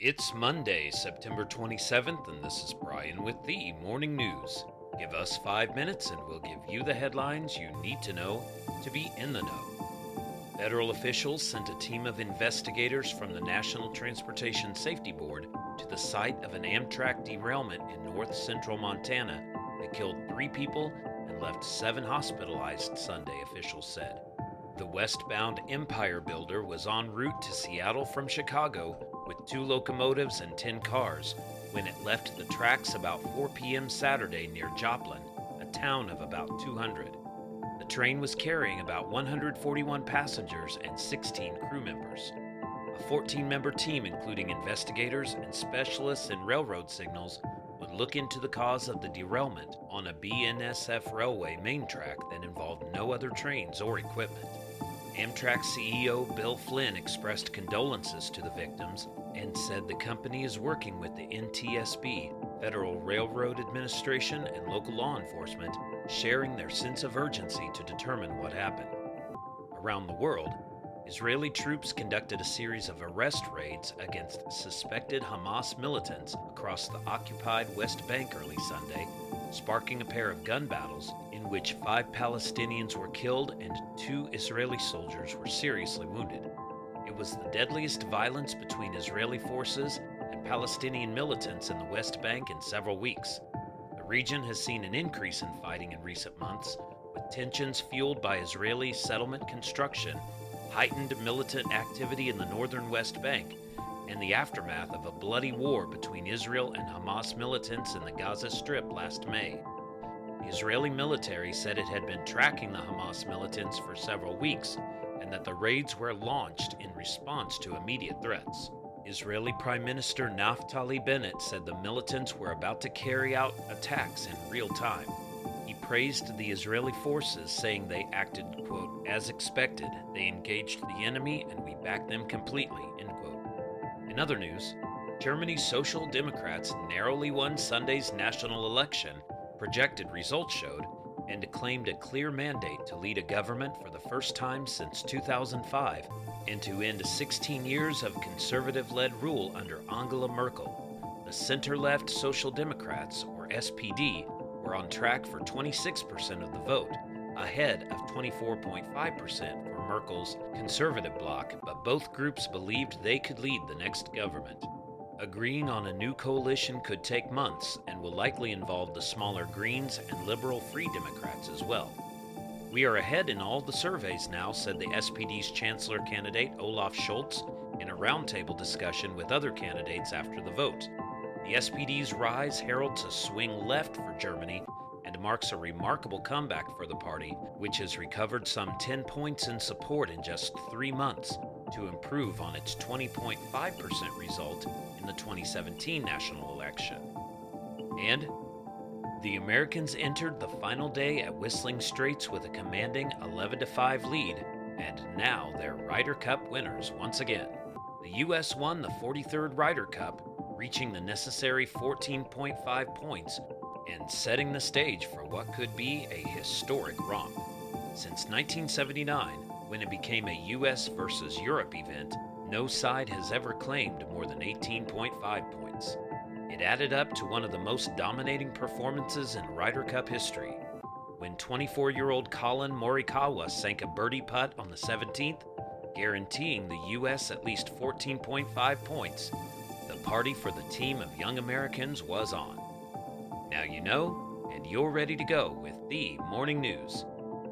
It's Monday, September 27th, and this is Brian with the Morning News. Give us five minutes and we'll give you the headlines you need to know to be in the know. Federal officials sent a team of investigators from the National Transportation Safety Board to the site of an Amtrak derailment in north central Montana that killed three people and left seven hospitalized Sunday, officials said. The westbound Empire Builder was en route to Seattle from Chicago with two locomotives and 10 cars when it left the tracks about 4 p.m. Saturday near Joplin, a town of about 200. The train was carrying about 141 passengers and 16 crew members. A 14 member team, including investigators and specialists in railroad signals, would look into the cause of the derailment on a BNSF railway main track that involved no other trains or equipment. Amtrak CEO Bill Flynn expressed condolences to the victims and said the company is working with the NTSB, Federal Railroad Administration, and local law enforcement, sharing their sense of urgency to determine what happened. Around the world, Israeli troops conducted a series of arrest raids against suspected Hamas militants across the occupied West Bank early Sunday, sparking a pair of gun battles in which five Palestinians were killed and two Israeli soldiers were seriously wounded. It was the deadliest violence between Israeli forces and Palestinian militants in the West Bank in several weeks. The region has seen an increase in fighting in recent months, with tensions fueled by Israeli settlement construction, heightened militant activity in the northern West Bank, and the aftermath of a bloody war between Israel and Hamas militants in the Gaza Strip last May. Israeli military said it had been tracking the Hamas militants for several weeks and that the raids were launched in response to immediate threats. Israeli Prime Minister Naftali Bennett said the militants were about to carry out attacks in real time. He praised the Israeli forces, saying they acted, quote, as expected. They engaged the enemy and we backed them completely, end quote. In other news, Germany's Social Democrats narrowly won Sunday's national election projected results showed, and claimed a clear mandate to lead a government for the first time since 2005 and to end 16 years of conservative led rule under Angela Merkel. The center left Social Democrats, or SPD, were on track for 26% of the vote, ahead of 24.5% for Merkel's conservative bloc, but both groups believed they could lead the next government. Agreeing on a new coalition could take months and will likely involve the smaller Greens and liberal Free Democrats as well. We are ahead in all the surveys now, said the SPD's chancellor candidate Olaf Scholz in a roundtable discussion with other candidates after the vote. The SPD's rise heralds a swing left for Germany and marks a remarkable comeback for the party, which has recovered some 10 points in support in just three months to improve on its 20.5% result in the 2017 national election. And the Americans entered the final day at Whistling Straits with a commanding 11 5 lead, and now they're Ryder Cup winners once again. The U.S. won the 43rd Ryder Cup, reaching the necessary 14.5 points and setting the stage for what could be a historic romp. Since 1979, when it became a US versus Europe event, no side has ever claimed more than 18.5 points. It added up to one of the most dominating performances in Ryder Cup history. When 24 year old Collin Morikawa sank a birdie putt on the 17th, guaranteeing the U.S. at least 14.5 points, the party for the team of young Americans was on. Now you know, and you're ready to go with the morning news.